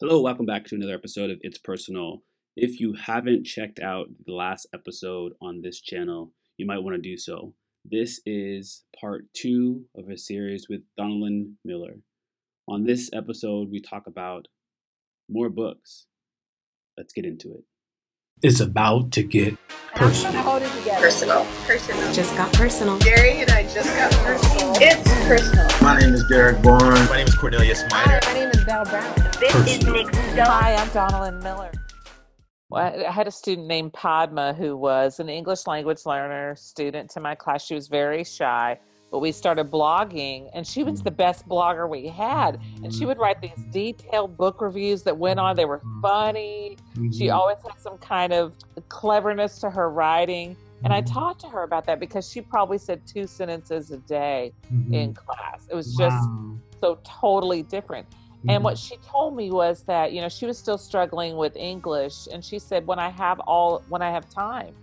Hello, welcome back to another episode of It's Personal. If you haven't checked out the last episode on this channel, you might want to do so. This is part two of a series with Donalyn Miller. On this episode, we talk about more books. Let's get into it. It's about to get personal. Personal. Personal. Just got personal. Gary and I just got personal. It's personal. My name is Derek Bourne. My name is Cornelius Minor. my name is Val Brown. This is Nick Stone. Hi, I'm Donalyn Miller. Well, I I had a student named Padma who was an English language learner student to my class. She was very shy, but we started blogging, and she was the best blogger we had. And she would write these detailed book reviews that went on. They were funny. She mm-hmm. always had some kind of cleverness to her writing. And I mm-hmm. talked to her about that because she probably said two sentences a day mm-hmm. in class. It was just so totally different. And what she told me was that, you know, she was still struggling with English. And she said, when I have all, when I have time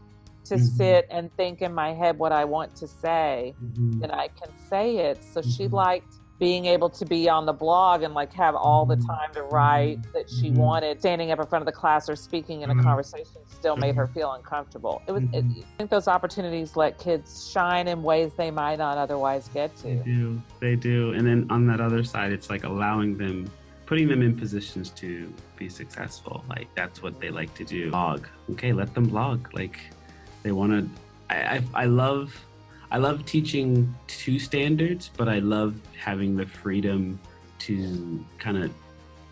to Mhm. sit and think in my head what I want to say, Mhm. then I can say it. So she Mhm. liked being able to be on the blog and like have all the Mhm. time to write that she Mhm. wanted. Standing up in front of the class or speaking in a Mhm. conversation still made her feel uncomfortable. It was, it. I think those opportunities let kids shine in ways they might not otherwise get to. They do, they do. And then on that other side, it's like allowing them, putting them in positions to be successful. Like that's what they like to do. Blog. Okay, let them blog. Like they want to. I, I I love I love teaching to standards, but I love having the freedom to kind of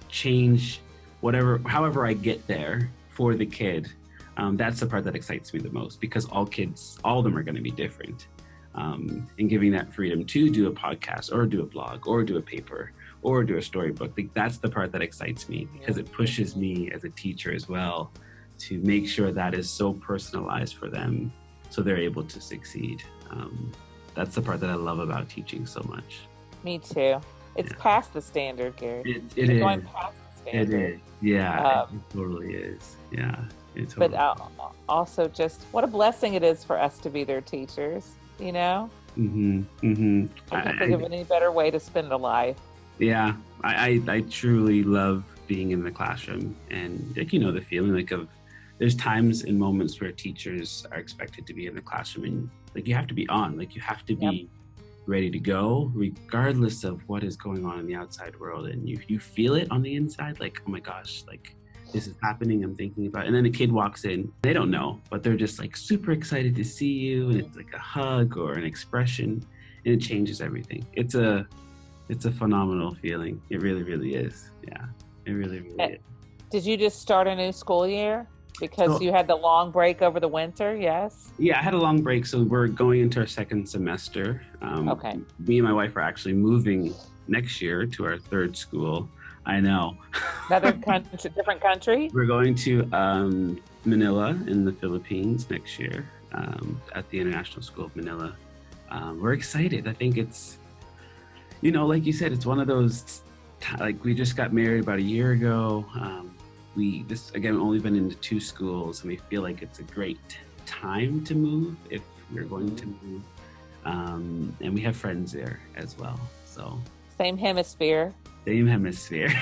change whatever, however I get there for the kid. Um, that's the part that excites me the most because all kids, all of them are going to be different. Um, and giving that freedom to do a podcast or do a blog or do a paper or do a storybook, that's the part that excites me because it pushes me as a teacher as well to make sure that is so personalized for them so they're able to succeed. Um, that's the part that I love about teaching so much. Me too. It's Yeah. past the standard, Gary. It, it is. going past the standard. is. Yeah, Um, it totally is. Yeah. It But totally uh, also, just what a blessing it is for us to be their teachers. You know, hmm hmm I can't think of any better way to spend a life. Yeah, I, I I truly love being in the classroom and like you know the feeling like of there's times and moments where teachers are expected to be in the classroom and like you have to be on like you have to be ready to go regardless of what is going on in the outside world and you you feel it on the inside like oh my gosh like this is happening i'm thinking about it. and then a kid walks in they don't know but they're just like super excited to see you and it's like a hug or an expression and it changes everything it's a it's a phenomenal feeling. It really, really is. Yeah, it really, really Eh, is. Did you just start a new school year because you had the long break over the winter? Yes. Yeah, I had a long break, so we're going into our second semester. Um, Okay. Me and my wife are actually moving next year to our third school. I know. Another country, different country. We're going to um, Manila in the Philippines next year um, at the International School of Manila. Um, we're excited. I think it's, you know, like you said, it's one of those, like we just got married about a year ago. Um, we, this again, only been into two schools and we feel like it's a great time to move if we're going to move. Um, and we have friends there as well. So, Same hemisphere. same hemisphere.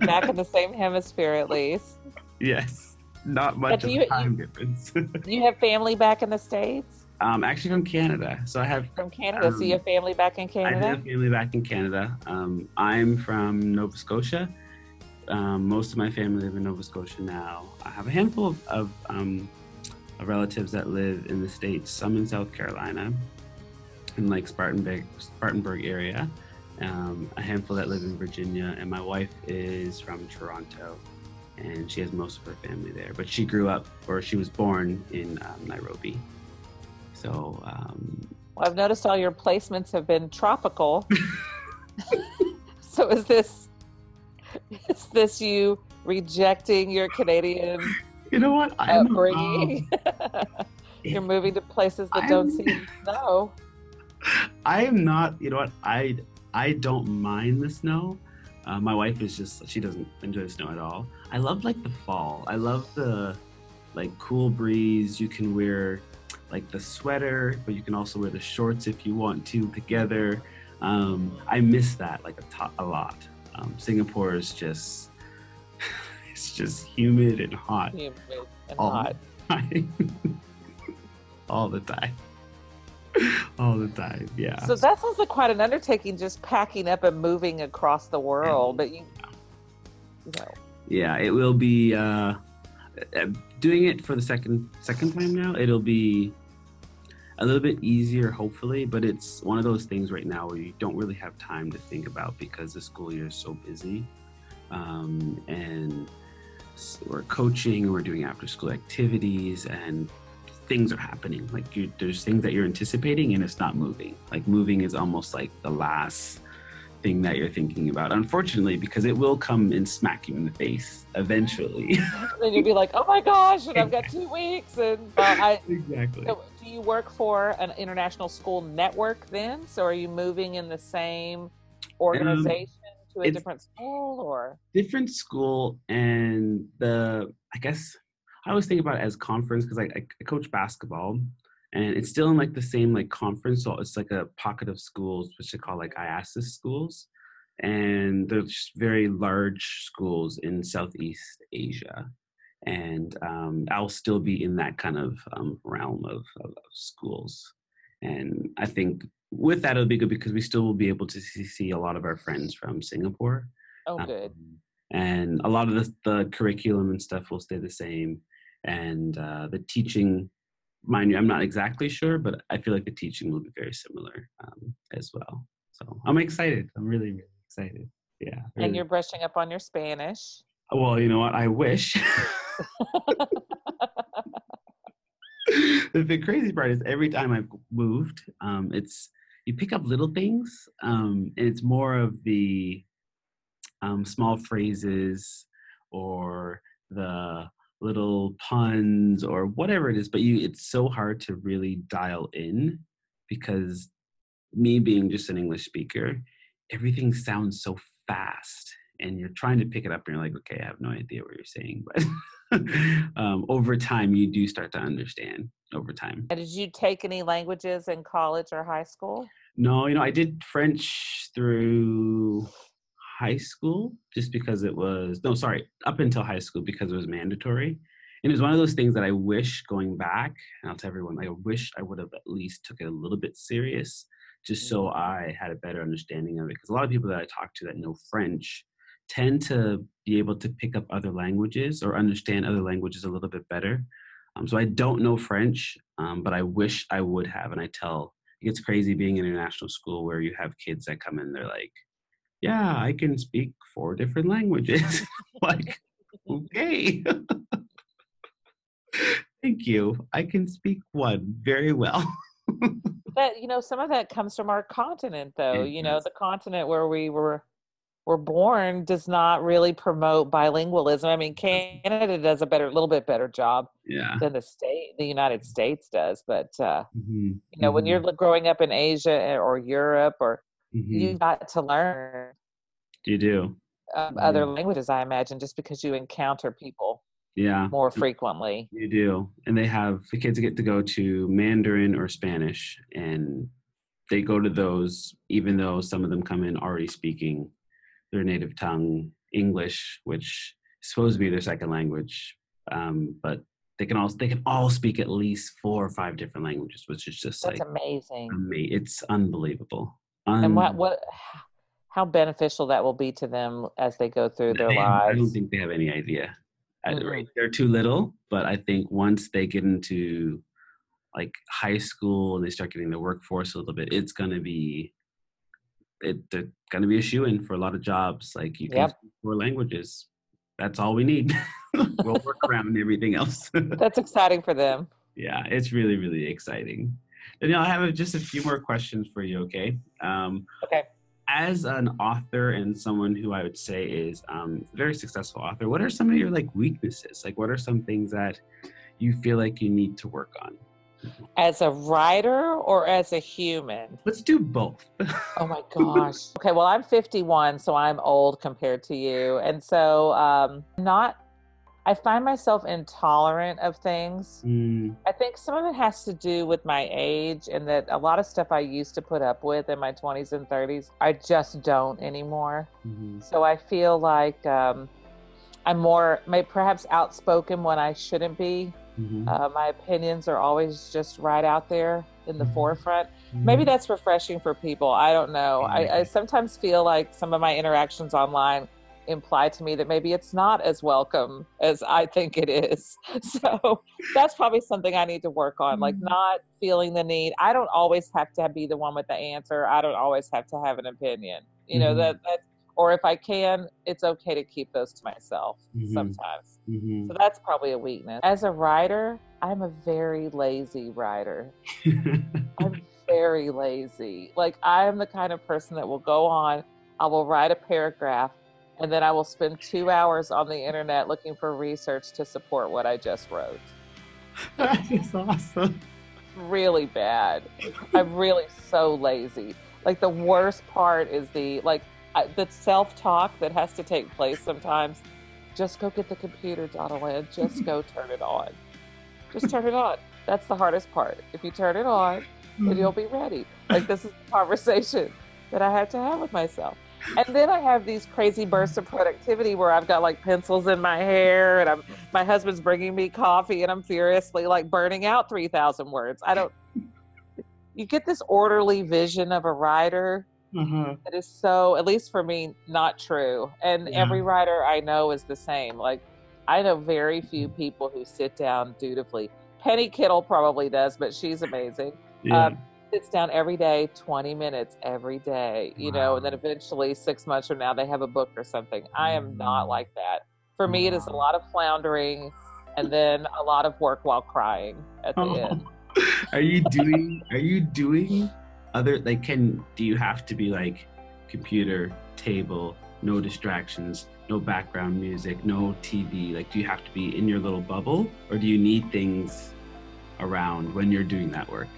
Back in the same hemisphere at least. yes. Not much do of you- a time difference. Do you have family back in the states Um, actually from Canada. So I have from Canada? so you have family back in Canada. I have family back in Canada. Um, I'm from Nova Scotia. Um, most of my family live in Nova Scotia now. I have a handful of, of, um, of relatives that live in the states. Some in South Carolina, in like Spartanburg, Spartanburg area. Um, a handful that live in Virginia, and my wife is from Toronto, and she has most of her family there. But she grew up, or she was born in um, Nairobi. So um, Well, I've noticed all your placements have been tropical. so is this is this you rejecting your Canadian you know what? I'm, um, upbringing? You're moving to places that don't I'm- see snow. I am not. You know what? I I don't mind the snow. Uh, my wife is just she doesn't enjoy snow at all. I love like the fall. I love the like cool breeze. You can wear like the sweater, but you can also wear the shorts if you want to together. Um, I miss that like a, to- a lot. Um, Singapore is just it's just humid and hot Humid and all hot. the time. all the time. All the time. Yeah. So that sounds like quite an undertaking, just packing up and moving across the world. But you, you know, yeah, it will be uh, uh, doing it for the second second time now. It'll be a little bit easier, hopefully, but it's one of those things right now where you don't really have time to think about because the school year is so busy, um, and we're coaching, we're doing after school activities, and things are happening. Like you, there's things that you're anticipating, and it's not moving. Like moving is almost like the last thing that you're thinking about. Unfortunately, because it will come and smack you in the face eventually. then you'd be like, "Oh my gosh!" And I've got two weeks. And I, exactly. Do you work for an international school network then? So are you moving in the same organization to a different school, or Different school and the I guess I always think about it as conference because I, I, I coach basketball and it's still in like the same like conference. So it's like a pocket of schools, which they call like IASAS schools. And they're just very large schools in Southeast Asia. And um, I'll still be in that kind of um, realm of, of, of schools. And I think with that, it'll be good because we still will be able to see, see a lot of our friends from Singapore. oh, good. Um, and a lot of the, the curriculum and stuff will stay the same. And uh, the teaching, mind you, I'm not exactly sure, but I feel like the teaching will be very similar um, as well. So I'm excited. I'm really, really excited. Yeah. And you're brushing up on your Spanish. well, you know what? I wish. the crazy part is every time I've moved, um, it's you pick up little things, um, and it's more of the um, small phrases or the little puns or whatever it is. But you, it's so hard to really dial in because me being just an English speaker, everything sounds so fast, and you're trying to pick it up, and you're like, okay, I have no idea what you're saying, but. um, over time, you do start to understand. Over time, And did you take any languages in college or high school? No, you know, I did French through high school just because it was no, sorry, up until high school because it was mandatory. And it was one of those things that I wish going back, and I'll tell everyone, I wish I would have at least took it a little bit serious just so I had a better understanding of it. Because a lot of people that I talk to that know French tend to be able to pick up other languages or understand other languages a little bit better. Um, so I don't know French, um, but I wish I would have. And I tell it's crazy being in international school where you have kids that come in they're like yeah i can speak four different languages like okay thank you i can speak one very well That you know, some of that comes from our continent, though. It you know, the continent where we were were born does not really promote bilingualism. I mean, Canada does a better, a little bit better job yeah than the state, the United States does. But uh, Mhm, you know, when mhm, you're growing up in Asia or Europe, or mhm. you got to learn you do um, other languages, I imagine, just because you encounter people yeah more frequently. You do. And they have the kids get to go to Mandarin or Spanish and they go to those even though some of them come in already speaking their native tongue English, which is supposed to be their second language. Um, but they can all they can all speak at least four or five different languages, which is just That's like amazing. ama- it's unbelievable. and what what how beneficial that will be to them as they go through their lives? I don't think they have any idea. Rate. They're too little, but I think once they get into like high school and they start getting the workforce a little bit, it's gonna be it, they're gonna be a shoe in for a lot of jobs. Like you can Yep. speak four languages. That's all we need. we'll work around everything else. That's exciting for them. yeah, it's really, really exciting. Know, I have just a few more questions for you, okay? Um, Okay. as an author and someone who I would say is um, a very successful author, what are some of your like weaknesses? Like, what are some things that you feel like you need to work on? As a writer or as a human? Let's do both. Oh my gosh. okay, well, I'm 51, so I'm old compared to you. And so, um, not, I find myself intolerant of things. Mm, I think some of it has to do with my age and that a lot of stuff I used to put up with in my 20s and 30s, I just don't anymore. mhm. So I feel like um, I'm more, may perhaps outspoken when I shouldn't be. Mhm. Uh, my opinions are always just right out there in the Mhm. forefront. Maybe that's refreshing for people. I don't know. I, I sometimes feel like some of my interactions online imply to me that maybe it's not as welcome as I think it is. So that's probably something I need to work on, like not feeling the need. I don't always have to be the one with the answer. I don't always have to have an opinion. You know Mhm. that that, or if I can, it's okay to keep those to myself Mhm. sometimes. Mhm. So that's probably a weakness. As a writer, I'm a very lazy writer. I'm very lazy. Like I am the kind of person that will go on, I will write a paragraph, and then I will spend two hours on the internet looking for research to support what I just wrote. that is awesome. Really bad. I'm really so lazy. Like the worst part is the like I, the self talk that has to take place sometimes. Just go get the computer, Donalyn. Just go turn it on. Just turn it on. That's the hardest part. If you turn it on, then hmm. you'll be ready. Like this is the conversation that I have to have with myself. And then I have these crazy bursts of productivity where I've got like pencils in my hair and I'm my husband's bringing me coffee and I'm furiously like burning out 3000 words. I don't you get this orderly vision of a writer Uh-huh. that is so at least for me not true. And Yeah. every writer I know is the same. Like I know very few people who sit down dutifully. Penny Kittle probably does, but she's amazing Yeah. Um, sits down every day 20 minutes every day you know and then eventually six months from now they have a book or something i am not like that for me it is a lot of floundering and then a lot of work while crying at the end are you doing are you doing other like can do you have to be like computer table no distractions no background music no tv like do you have to be in your little bubble or do you need things around when you're doing that work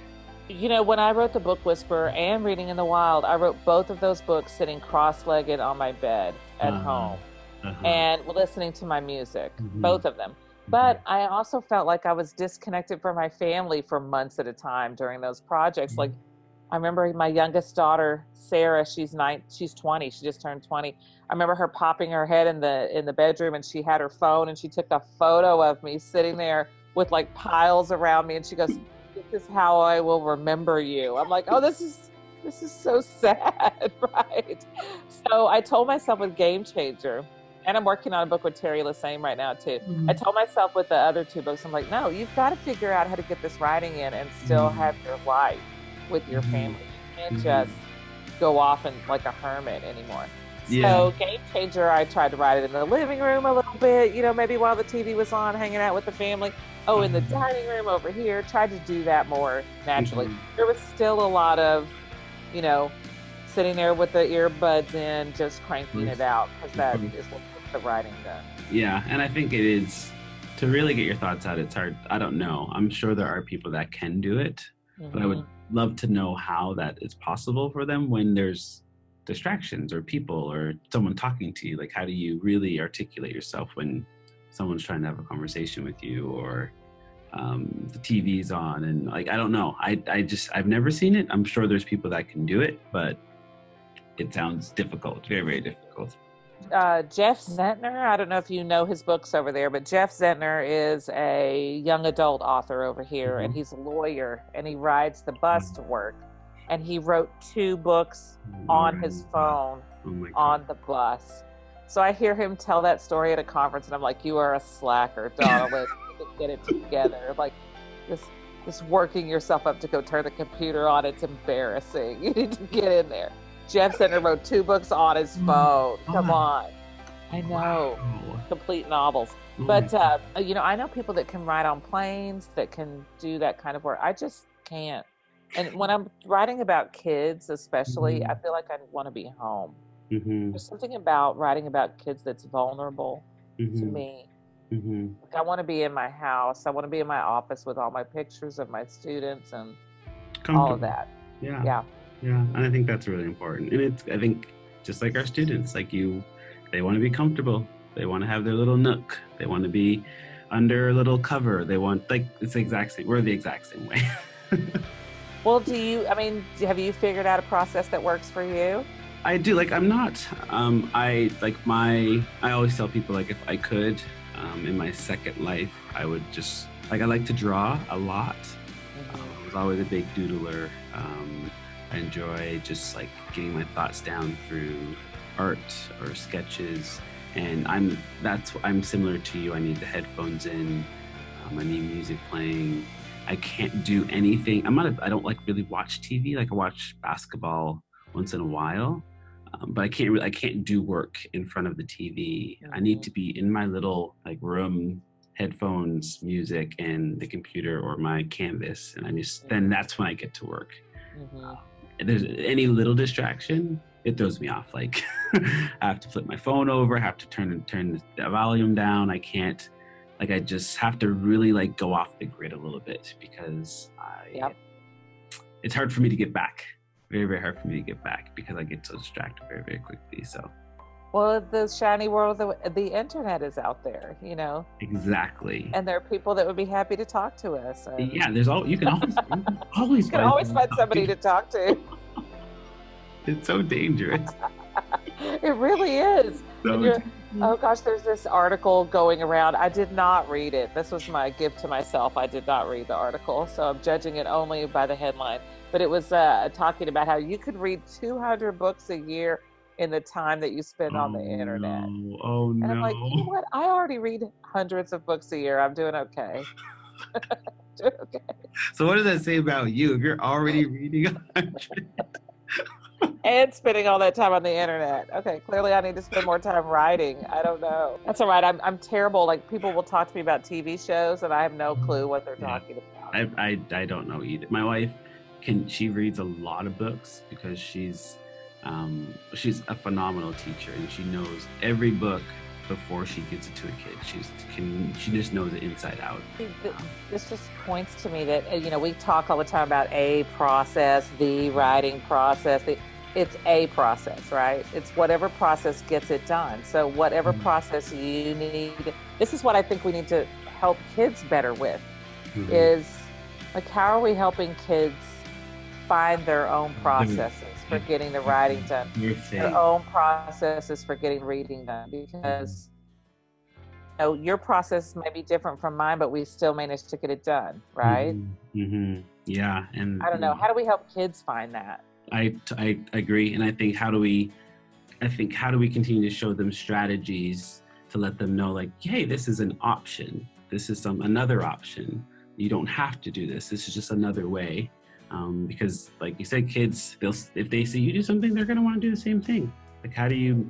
you know when i wrote the Book Whisperer and reading in the wild i wrote both of those books sitting cross-legged on my bed at Uh-huh. home Uh-huh. and listening to my music Mhm. both of them But I also felt like I was disconnected from my family for months at a time during those projects. Like I remember my youngest daughter, Sarah, she's nine, she's 20, she just turned 20. I remember her popping her head in the in the bedroom and she had her phone and she took a photo of me sitting there with like piles around me and she goes, This is how I will remember you. I'm like, Oh, this is this is so sad, right? So I told myself with Game Changer, and I'm working on a book with Teri Lesesne right now too. I told myself with the other two books, I'm like, no, you've got to figure out how to get this writing in and still Mhm. have your life with your Mhm. family. You can't Mhm. just go off and like a hermit anymore. Yeah. So Game Changer, I tried to write it in the living room a little bit, you know, maybe while the TV was on, hanging out with the family. Oh, in the Mhm. dining room over here, tried to do that more naturally. Mhm. There was still a lot of, you know, sitting there with the earbuds in, just cranking it out because that is what the writing does. Yeah, and I think it is to really get your thoughts out. It's hard. I don't know. I'm sure there are people that can do it, but I would. Love to know how that is possible for them when there's distractions or people or someone talking to you. Like, how do you really articulate yourself when someone's trying to have a conversation with you or um, the TV's on? And like, I don't know. I I just I've never seen it. I'm sure there's people that can do it, but it sounds difficult. Very very difficult. Uh, Jeff Zentner. I don't know if you know his books over there, but Jeff Zentner is a young adult author over here, and Mhm. he's a lawyer, and he rides the bus to work. And he wrote two books on his phone Oh on the bus. So I hear him tell that story at a conference, and I'm like, "You are a slacker, Donalyn. Get it together. Like this, this working yourself up to go turn the computer on. It's embarrassing. You need to get in there." Jeff Zentner wrote two books on his Mm. phone. Come on, I know Wow. complete novels. Oh But uh, you know, I know people that can ride on planes, that can do that kind of work. I just can't. And when I'm writing about kids, especially, Mhm. I feel like I want to be home. Mhm, There's something about writing about kids that's vulnerable to mhm, me. mhm. Like I want to be in my house. I want to be in my office with all my pictures of my students and all of that. Yeah. Yeah. Yeah. And I think that's really important. And it's, I think, just like our students, like you, they want to be comfortable. They want to have their little nook. They want to be under a little cover. They want, like, it's the exact same. We're the exact same way. Well, do you? I mean, have you figured out a process that works for you? I do like I'm not um I like my I always tell people like if I could um in my second life I would just like I like to draw a lot. Um, I was always a big doodler. Um I enjoy just like getting my thoughts down through art or sketches and I'm that's I'm similar to you. I need the headphones in. Um, I need music playing. I can't do anything. I'm not. A, I don't like really watch TV. Like I watch basketball once in a while, um, but I can't. Really, I can't do work in front of the TV. I need to be in my little like room, headphones, music, and the computer or my canvas, and I just then that's when I get to work. Mhm. There's any little distraction, it throws me off. Like I have to flip my phone over, I have to turn turn the volume down. I can't like I just have to really like go off the grid a little bit because I Yep. it's hard for me to get back. Very, very hard for me to get back because I get so distracted very, very quickly. So Well, the shiny world the, the internet is out there, you know, exactly. and there are people that would be happy to talk to us. and yeah, there's all you can always you can always You can always find somebody to talk to. It's so dangerous. It really is. So Oh gosh, there's this article going around. I did not read it. This was my gift to myself. I did not read the article, so I'm judging it only by the headline. But it was uh, talking about how you could read 200 books a year in the time that you spend on the Oh, internet. No. Oh And no. I'm like, you know what? I already read hundreds of books a year. I'm doing okay. doing okay. So what does that say about you? If you're already reading a hundred, And spending all that time on the internet. Okay, clearly I need to spend more time writing. I don't know. That's all right. I'm, I'm terrible. Like people will talk to me about TV shows and I have no clue what they're Yeah. talking about. I, I I don't know either. My wife can she reads a lot of books because she's um, she's a phenomenal teacher and she knows every book before she gives it to a kid. She's can she just knows it inside out. This just points to me that, uh, you know, we talk all the time about a process, the writing process. The, it's a process, right? It's whatever process gets it done. So, whatever Mhm. process you need, this is what I think we need to help kids better with Mhm. is like, how are we helping kids find their own processes for getting the writing done? Your own processes for getting reading done because you know your process may be different from mine but we still managed to get it done right? Hmm Yeah, and i don't know. How do we help kids find that? I, I agree and i think how do we i think how do we continue to show them strategies to let them know like hey this is an option. This is some another option. You don't have to do this. This is just another way um, because like you said kids they'll if they see you do something they're going to want to do the same thing. Like how do you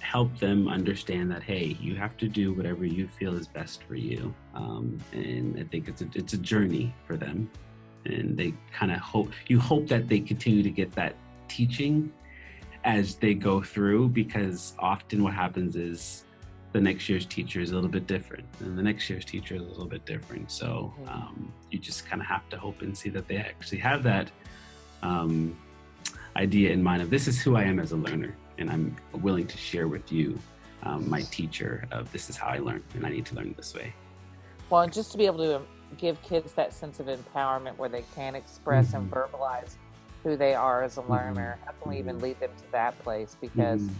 help them understand that hey you have to do whatever you feel is best for you? Um, and i think it's a, it's a journey for them. And they kind of hope you hope that they continue to get that teaching as they go through because often what happens is the next year's teacher is a little bit different and the next year's teacher is a little bit different so Mhm. um, you just kind of have to hope and see that they actually have that um, idea in mind of this is who i am as a learner and i'm willing to share with you um, my teacher of this is how i learn and i need to learn this way well and just to be able to give kids that sense of empowerment where they can express and Mhm. verbalize who they are as a learner how can we even lead them to that place because Mhm.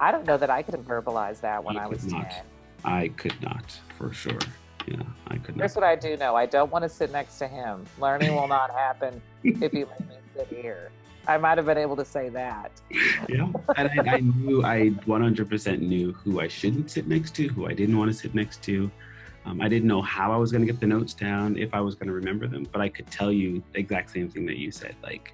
I don't know that i could have verbalized that when You i was not. 10 i could not for sure. Yeah i could not. Here's what i do know. I don't want to sit next to him. Learning will not happen if you let me sit here. I might have been able to say that. Yeah and I, I knew i 100% knew who i shouldn't sit next to who i didn't want to sit next to. Um, i didn't know how i was going to get the notes down if i was going to remember them but i could tell you the exact same thing that you said like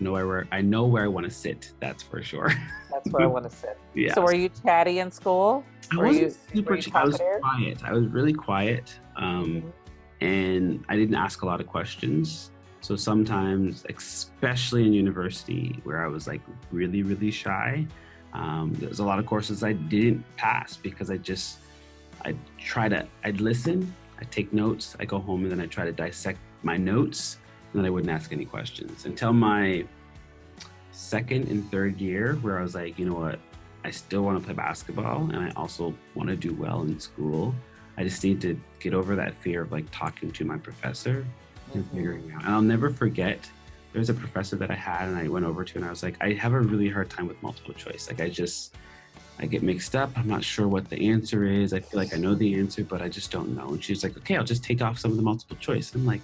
know where i know where i want to sit that's for sure That's where I want to sit. yeah So, were you chatty in school? i were wasn't you- super you i was quiet i was really quiet um, and I didn't ask a lot of questions. So sometimes, especially in university, where I was like really, really shy, um, there's a lot of courses I didn't pass because I just, I try to, I'd listen, I take notes, I go home, and then I try to dissect my notes, and then I wouldn't ask any questions until my second and third year, where I was like, you know what, I still want to play basketball, and I also want to do well in school. I just need to get over that fear of like talking to my professor and Mhm. figuring out. And I'll never forget there's a professor that I had and I went over to and I was like, I have a really hard time with multiple choice. Like I just I get mixed up. I'm not sure what the answer is. I feel like I know the answer, but I just don't know. And she's like, okay, I'll just take off some of the multiple choice. I'm like,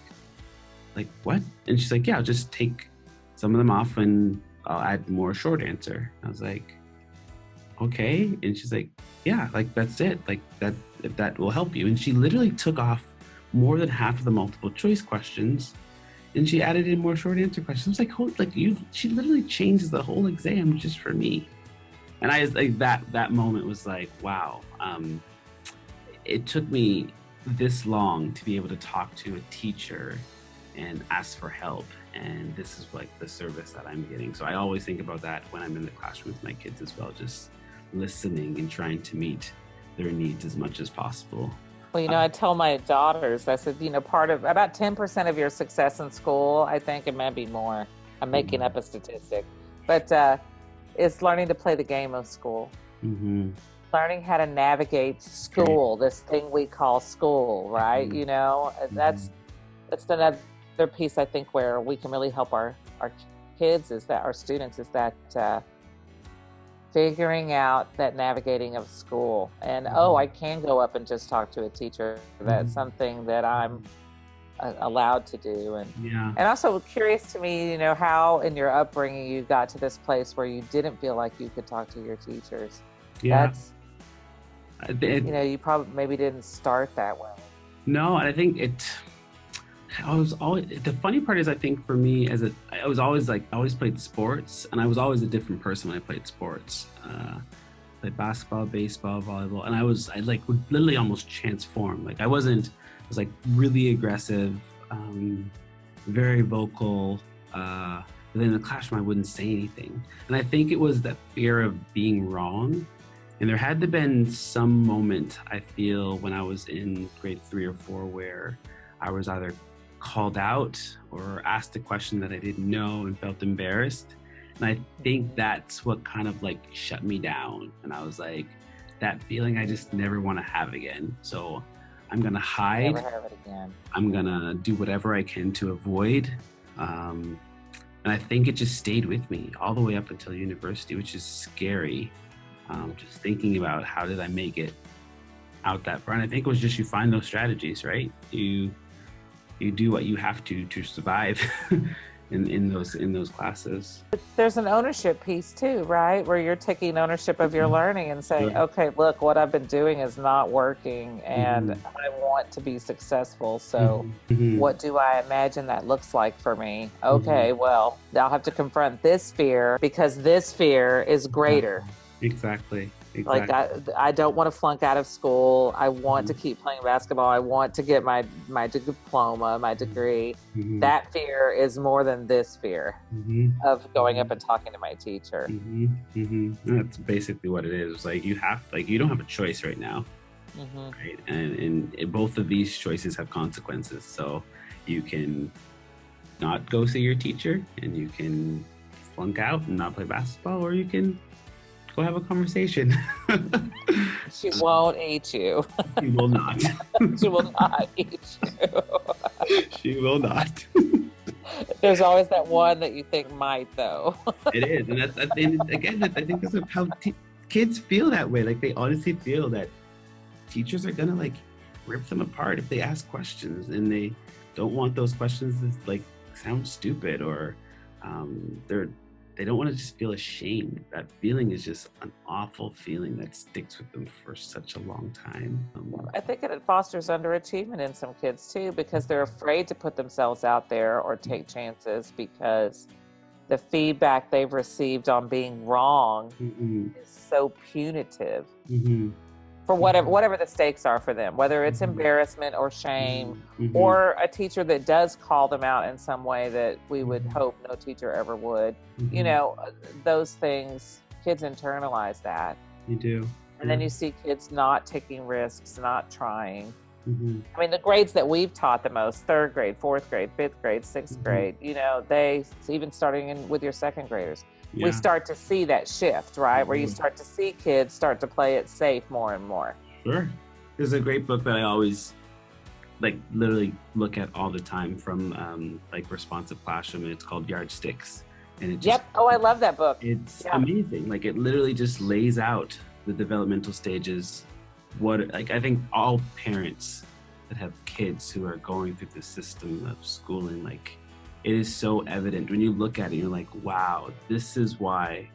like what? And she's like, yeah, I'll just take some of them off and I'll add more short answer. I was like, okay. And she's like, yeah, like that's it. Like that, if that will help you. And she literally took off more than half of the multiple choice questions and she added in more short answer questions. Like, oh, like you, she literally changed the whole exam just for me. And I was like that, that moment was like, wow. Um, it took me this long to be able to talk to a teacher and ask for help. And this is like the service that i'm getting. So i always think about that when i'm in the classroom with my kids as well just listening and trying to meet their needs as much as possible. Well you know i tell my daughters i said you know part of about 10% of your success in school i think it might be more. I'm making Mhm. up a statistic. But uh, is learning to play the game of school. Mm-hmm. learning how to navigate school this thing we call school right? Mhm. you know that's that's another piece i think where we can really help our our kids is that our students is that uh, figuring out that navigating of school. And oh i can go up and just talk to a teacher. That's Mhm. something that i'm uh, allowed to do. And yeah. and also curious to me you know how in your upbringing you got to this place where you didn't feel like you could talk to your teachers. Yeah. That's it- you know you probably maybe didn't start that way. No, and I think it. I was always the funny part is I think for me as a I was always like I always played sports and I was always a different person when I played sports. Uh, played basketball, baseball, volleyball, and I was I like would literally almost transform. Like I wasn't I was like really aggressive, um, very vocal. Uh, but then in the classroom I wouldn't say anything, and I think it was that fear of being wrong and there had to been some moment I feel when I was in grade three or four where I was either called out or asked a question that I didn't know and felt embarrassed. And I think that's what kind of like shut me down. And I was like, that feeling I just never want to have again. So I'm gonna hide. never have it again I'm gonna do whatever I can to avoid. Um, and I think it just stayed with me all the way up until university, which is scary. Um, just thinking about how did I make it out that far. And I think it was just you find those strategies, right? You you do what you have to to survive in, in those in those classes. there's an ownership piece too right where you're taking ownership of your Mhm. learning and saying Yeah. okay look what i've been doing is not working and Mhm. i want to be successful so Mhm. what do i imagine that looks like for me okay well i'll have to confront this fear because this fear is greater Exactly. Exactly. like I, I don't want to flunk out of school i want to keep playing basketball i want to get my my diploma my degree Mhm. that fear is more than this fear Mhm. of going up and talking to my teacher hmm hmm That's basically what it is. It's like you have, like, you don't have a choice right now, right? And, and it- both of these choices have consequences. So you can not go see your teacher, and you can flunk out and not play basketball, or you can go have a conversation. She won't eat you. she will not. She will not eat you. she will not. There's always that one that you think might, though. it is, and that's, that's and again, I think that's how t- kids feel that way. Like they honestly feel that teachers are gonna like rip them apart if they ask questions, and they don't want those questions to like sound stupid or um, they're they don't want to just feel ashamed. That feeling is just an awful feeling that sticks with them for such a long time. Um, I think it fosters underachievement in some kids too because they're afraid to put themselves out there or take chances because the feedback they've received on being wrong mhm, is so punitive mhm, for whatever whatever the stakes are for them, whether it's Mhm. embarrassment or shame mhm, or a teacher that does call them out in some way that we would Mhm. hope no teacher ever would. You mhm. know, uh, those things kids internalize that. you do. And then you see kids not taking risks, not trying. Mhm, I mean, the grades that we've taught the most third grade, fourth grade, fifth grade, 6th Mhm. grade you know, they, even starting in with your second graders, yeah. we start to see that shift, right? Where you Mhm. start to see kids start to play it safe more and more. Sure. There's a great book that I always like literally look at all the time from um, like responsive classroom and it's called yardsticks and it just Yep. Oh, I love that book. it's Yeah. amazing like it literally just lays out the developmental stages what like i think all parents that have kids who are going through the system of schooling like it is so evident. When you look at it you're like wow this is why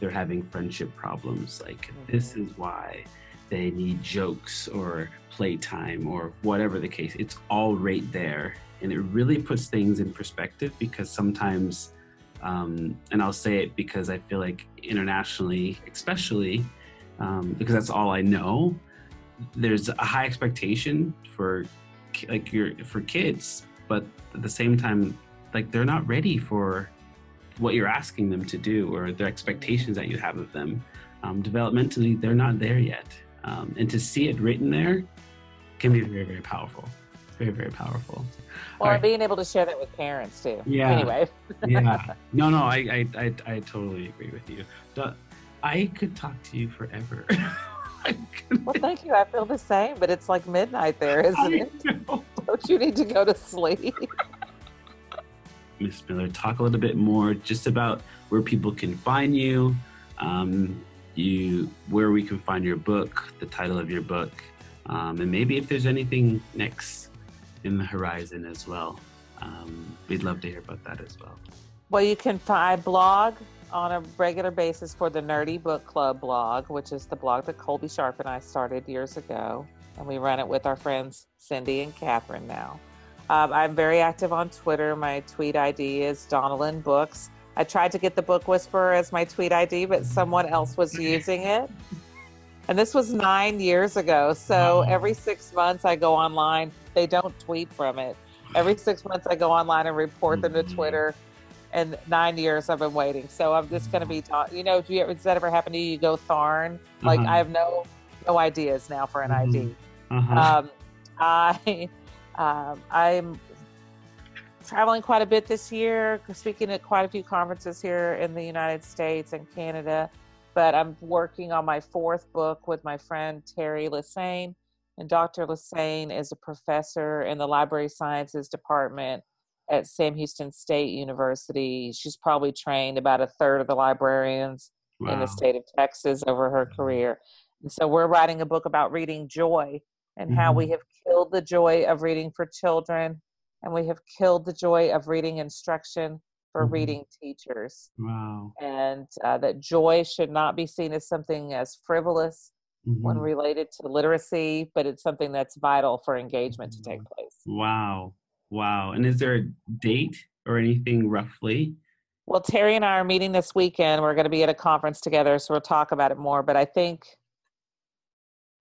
they're having friendship problems. Like this is why they need jokes or playtime or whatever the case. It's all right there and it really puts things in perspective because sometimes um, and I'll say it because I feel like internationally, especially um, because that's all I know. There's a high expectation for like your for kids, but at the same time, like they're not ready for what you're asking them to do or the expectations that you have of them. Um, developmentally, they're not there yet, um, and to see it written there can be very very powerful, very very powerful. Well, and right. being able to share that with parents too. Yeah. Anyway, yeah no no I, I i i totally agree with you i could talk to you forever well, thank you. I feel the same, but it's like midnight there, isn't it? Don't you need to go to sleep? Miss miller talk a little bit more just about where people can find you um you where we can find your book the title of your book um, and maybe if there's anything next in the horizon as well um, we'd love to hear about that as well Well, you can find blog on a regular basis for the Nerdy Book Club blog, which is the blog that Colby Sharp and I started years ago. And we run it with our friends Cindy and Katherine now. Um, I'm very active on Twitter. My tweet ID is Donalyn Books. I tried to get the Book Whisperer as my tweet ID, but someone else was using it. And this was nine years ago. So every six months I go online. They don't tweet from it. Every six months I go online and report them to Mhm. Twitter. And nine years I've been waiting. So I'm just going to be taught. You know, you does that ever happen to you? You go Tharn. Like Uh-huh. I have no no ideas now for an. ID. uh-huh. Um, I um, I'm traveling quite a bit this year, speaking at quite a few conferences here in the United States and Canada. But I'm working on my fourth book with my friend Teri Lesesne. And Dr. Lesesne is a professor in the Library Sciences Department at Sam Houston State University. She's probably trained about a third of the librarians in the state of Texas over her career. And so we're writing a book about reading joy and how we have killed the joy of reading for children and we have killed the joy of reading instruction for Mhm. reading teachers. wow And uh, that joy should not be seen as something as frivolous when Mhm. related to literacy, but it's something that's vital for engagement to take place. Wow. Wow. And is there a date or anything roughly? Well, Teri and I are meeting this weekend. We're going to be at a conference together, so we'll talk about it more. But I think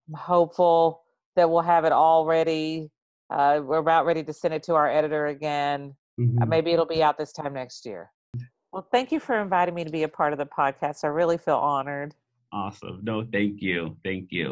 I'm hopeful that we'll have it all ready. Uh, we're about ready to send it to our editor again. Uh, Mhm. maybe it'll be out this time next year. Well, thank you for inviting me to be a part of the podcast. I really feel honored. Awesome. No, thank you. Thank you.